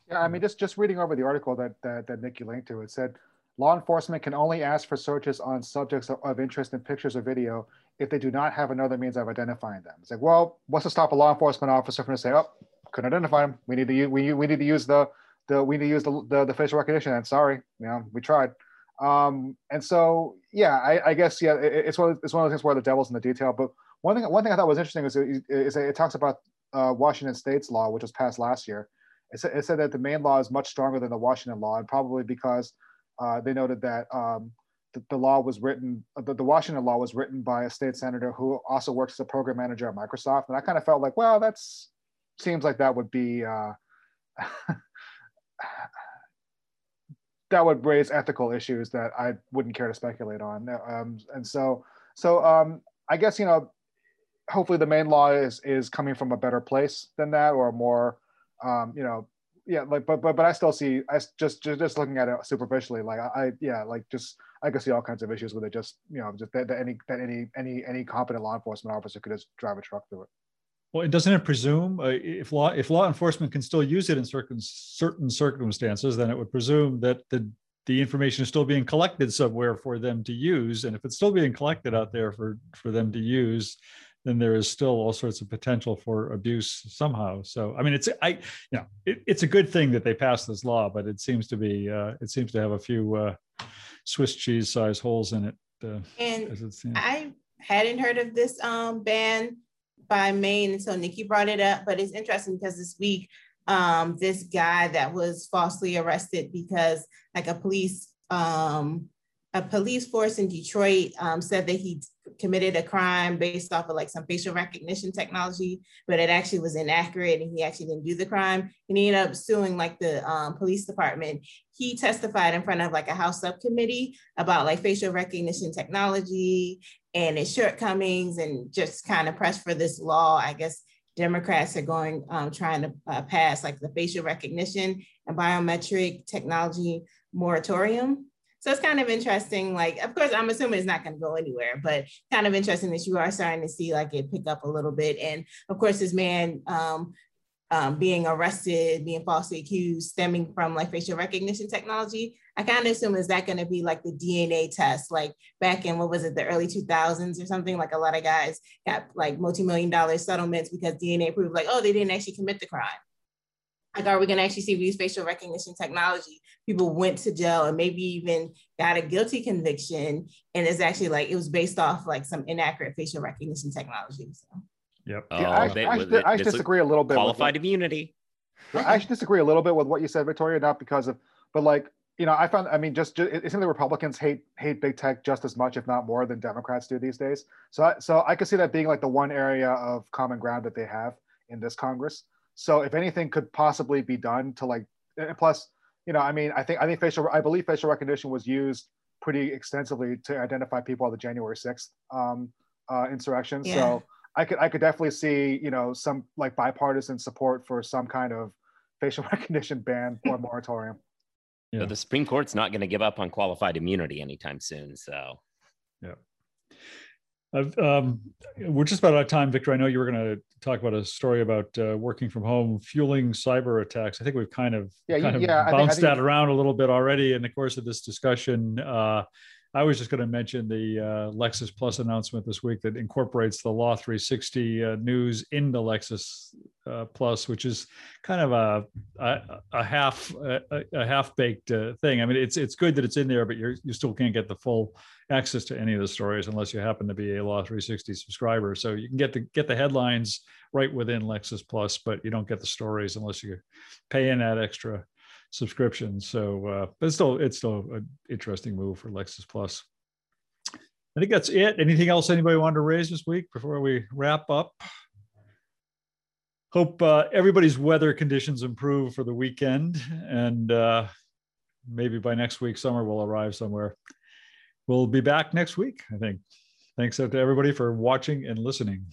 Yeah, I mean, just just reading over the article that that, that Nikki linked to, it said law enforcement can only ask for searches on subjects of, of interest in pictures or video if they do not have another means of identifying them. It's like, well, what's to stop a law enforcement officer from saying, oh, couldn't identify him. We need to use, we, we need to use the, the, we need to use the, the, the facial recognition. And sorry, you know, we tried. Um, and so, yeah, I, I guess, yeah, it, it's one, it's one of those things where the devil's in the detail. But one thing, one thing I thought was interesting is, is it talks about uh, Washington State's law, which was passed last year. It said, it said that the Maine law is much stronger than the Washington law, and probably because uh, they noted that um, the, law was written, uh, the, the Washington law was written by a state senator who also works as a program manager at Microsoft. And I kind of felt like, well, that's seems like that would be, uh, [laughs] that would raise ethical issues that I wouldn't care to speculate on. Um, and so, so um, I guess, you know, hopefully the Maine law is, is coming from a better place than that or more, um, you know, yeah, like, but, but, but I still see, I just, just, just looking at it superficially, like I, yeah, like just, I could see all kinds of issues with it. Just, you know, just that, that any, that any, any, any competent law enforcement officer could just drive a truck through it. Well, it doesn't it presume uh, if law if law enforcement can still use it in certain certain circumstances, then it would presume that the the information is still being collected somewhere for them to use, and if it's still being collected out there for for them to use, then there is still all sorts of potential for abuse somehow. So, I mean, it's I, you know, it, it's a good thing that they passed this law, but it seems to be uh, it seems to have a few uh, Swiss cheese size holes in it. Uh, and I hadn't heard of this um, ban by Maine until Nikki brought it up, but it's interesting because this week, um, this guy that was falsely arrested because like a police um, a police force in Detroit um, said that he committed a crime based off of like some facial recognition technology, but it actually was inaccurate and he actually didn't do the crime. And he ended up suing like the um, police department. He testified in front of like a House subcommittee about like facial recognition technology and its shortcomings and just kind of pressed for this law. I guess Democrats are going, um, trying to uh, pass like the facial recognition and biometric technology moratorium. So it's kind of interesting. Like, of course, I'm assuming it's not going to go anywhere, but kind of interesting that you are starting to see like it pick up a little bit. And of course, this man um, um, being arrested, being falsely accused, stemming from like facial recognition technology. I kind of assume is that going to be like the DNA test, like back in what was it, the early 2000s or something? Like a lot of guys got like multi-million dollar settlements because DNA proved like, oh, they didn't actually commit the crime. Like, are we going to actually see use facial recognition technology? People went to jail and maybe even got a guilty conviction, and it's actually like it was based off like some inaccurate facial recognition technology. So. Yep. Oh, Yeah, I, they- I, with I, I disagree a little bit. with what- Qualified immunity. I actually disagree a little bit with what you said, Victoria, not because of, but like, you know, I found, I mean, just, just it seems like Republicans hate hate big tech just as much, if not more, than Democrats do these days. So, I, so I could see that being like the one area of common ground that they have in this Congress. So, if anything could possibly be done to like, and plus, you know, I mean, I think I think facial, I believe facial recognition was used pretty extensively to identify people at the January sixth um, uh, insurrection. Yeah. So, I could I could definitely see you know some like bipartisan support for some kind of facial [laughs] recognition ban or moratorium. Yeah. But the Supreme Court's not going to give up on qualified immunity anytime soon. So I've, um, we're just about out of time, Victor. I know you were going to talk about a story about uh, working from home fueling cyber attacks. I think we've kind of Yeah, you- kind of yeah, I think- I bounced think- that around a little bit already in the course of this discussion. Uh, I was just going to mention the uh, Lexis Plus announcement this week that incorporates the Law 360 uh, news into Lexis uh, Plus, which is kind of a a, a half a, a half baked uh, thing. I mean, it's it's good that it's in there, but you you still can't get the full access to any of the stories unless you happen to be a Law 360 subscriber. So you can get the get the headlines right within Lexis Plus, but you don't get the stories unless you pay in that extra subscription. So, uh, but it's still it's still an interesting move for Lexis Plus. I think that's it. Anything else anybody wanted to raise this week before we wrap up? Hope uh, everybody's weather conditions improve for the weekend, and uh, maybe by next week summer will arrive somewhere. We'll be back next week, I think. Thanks to everybody for watching and listening.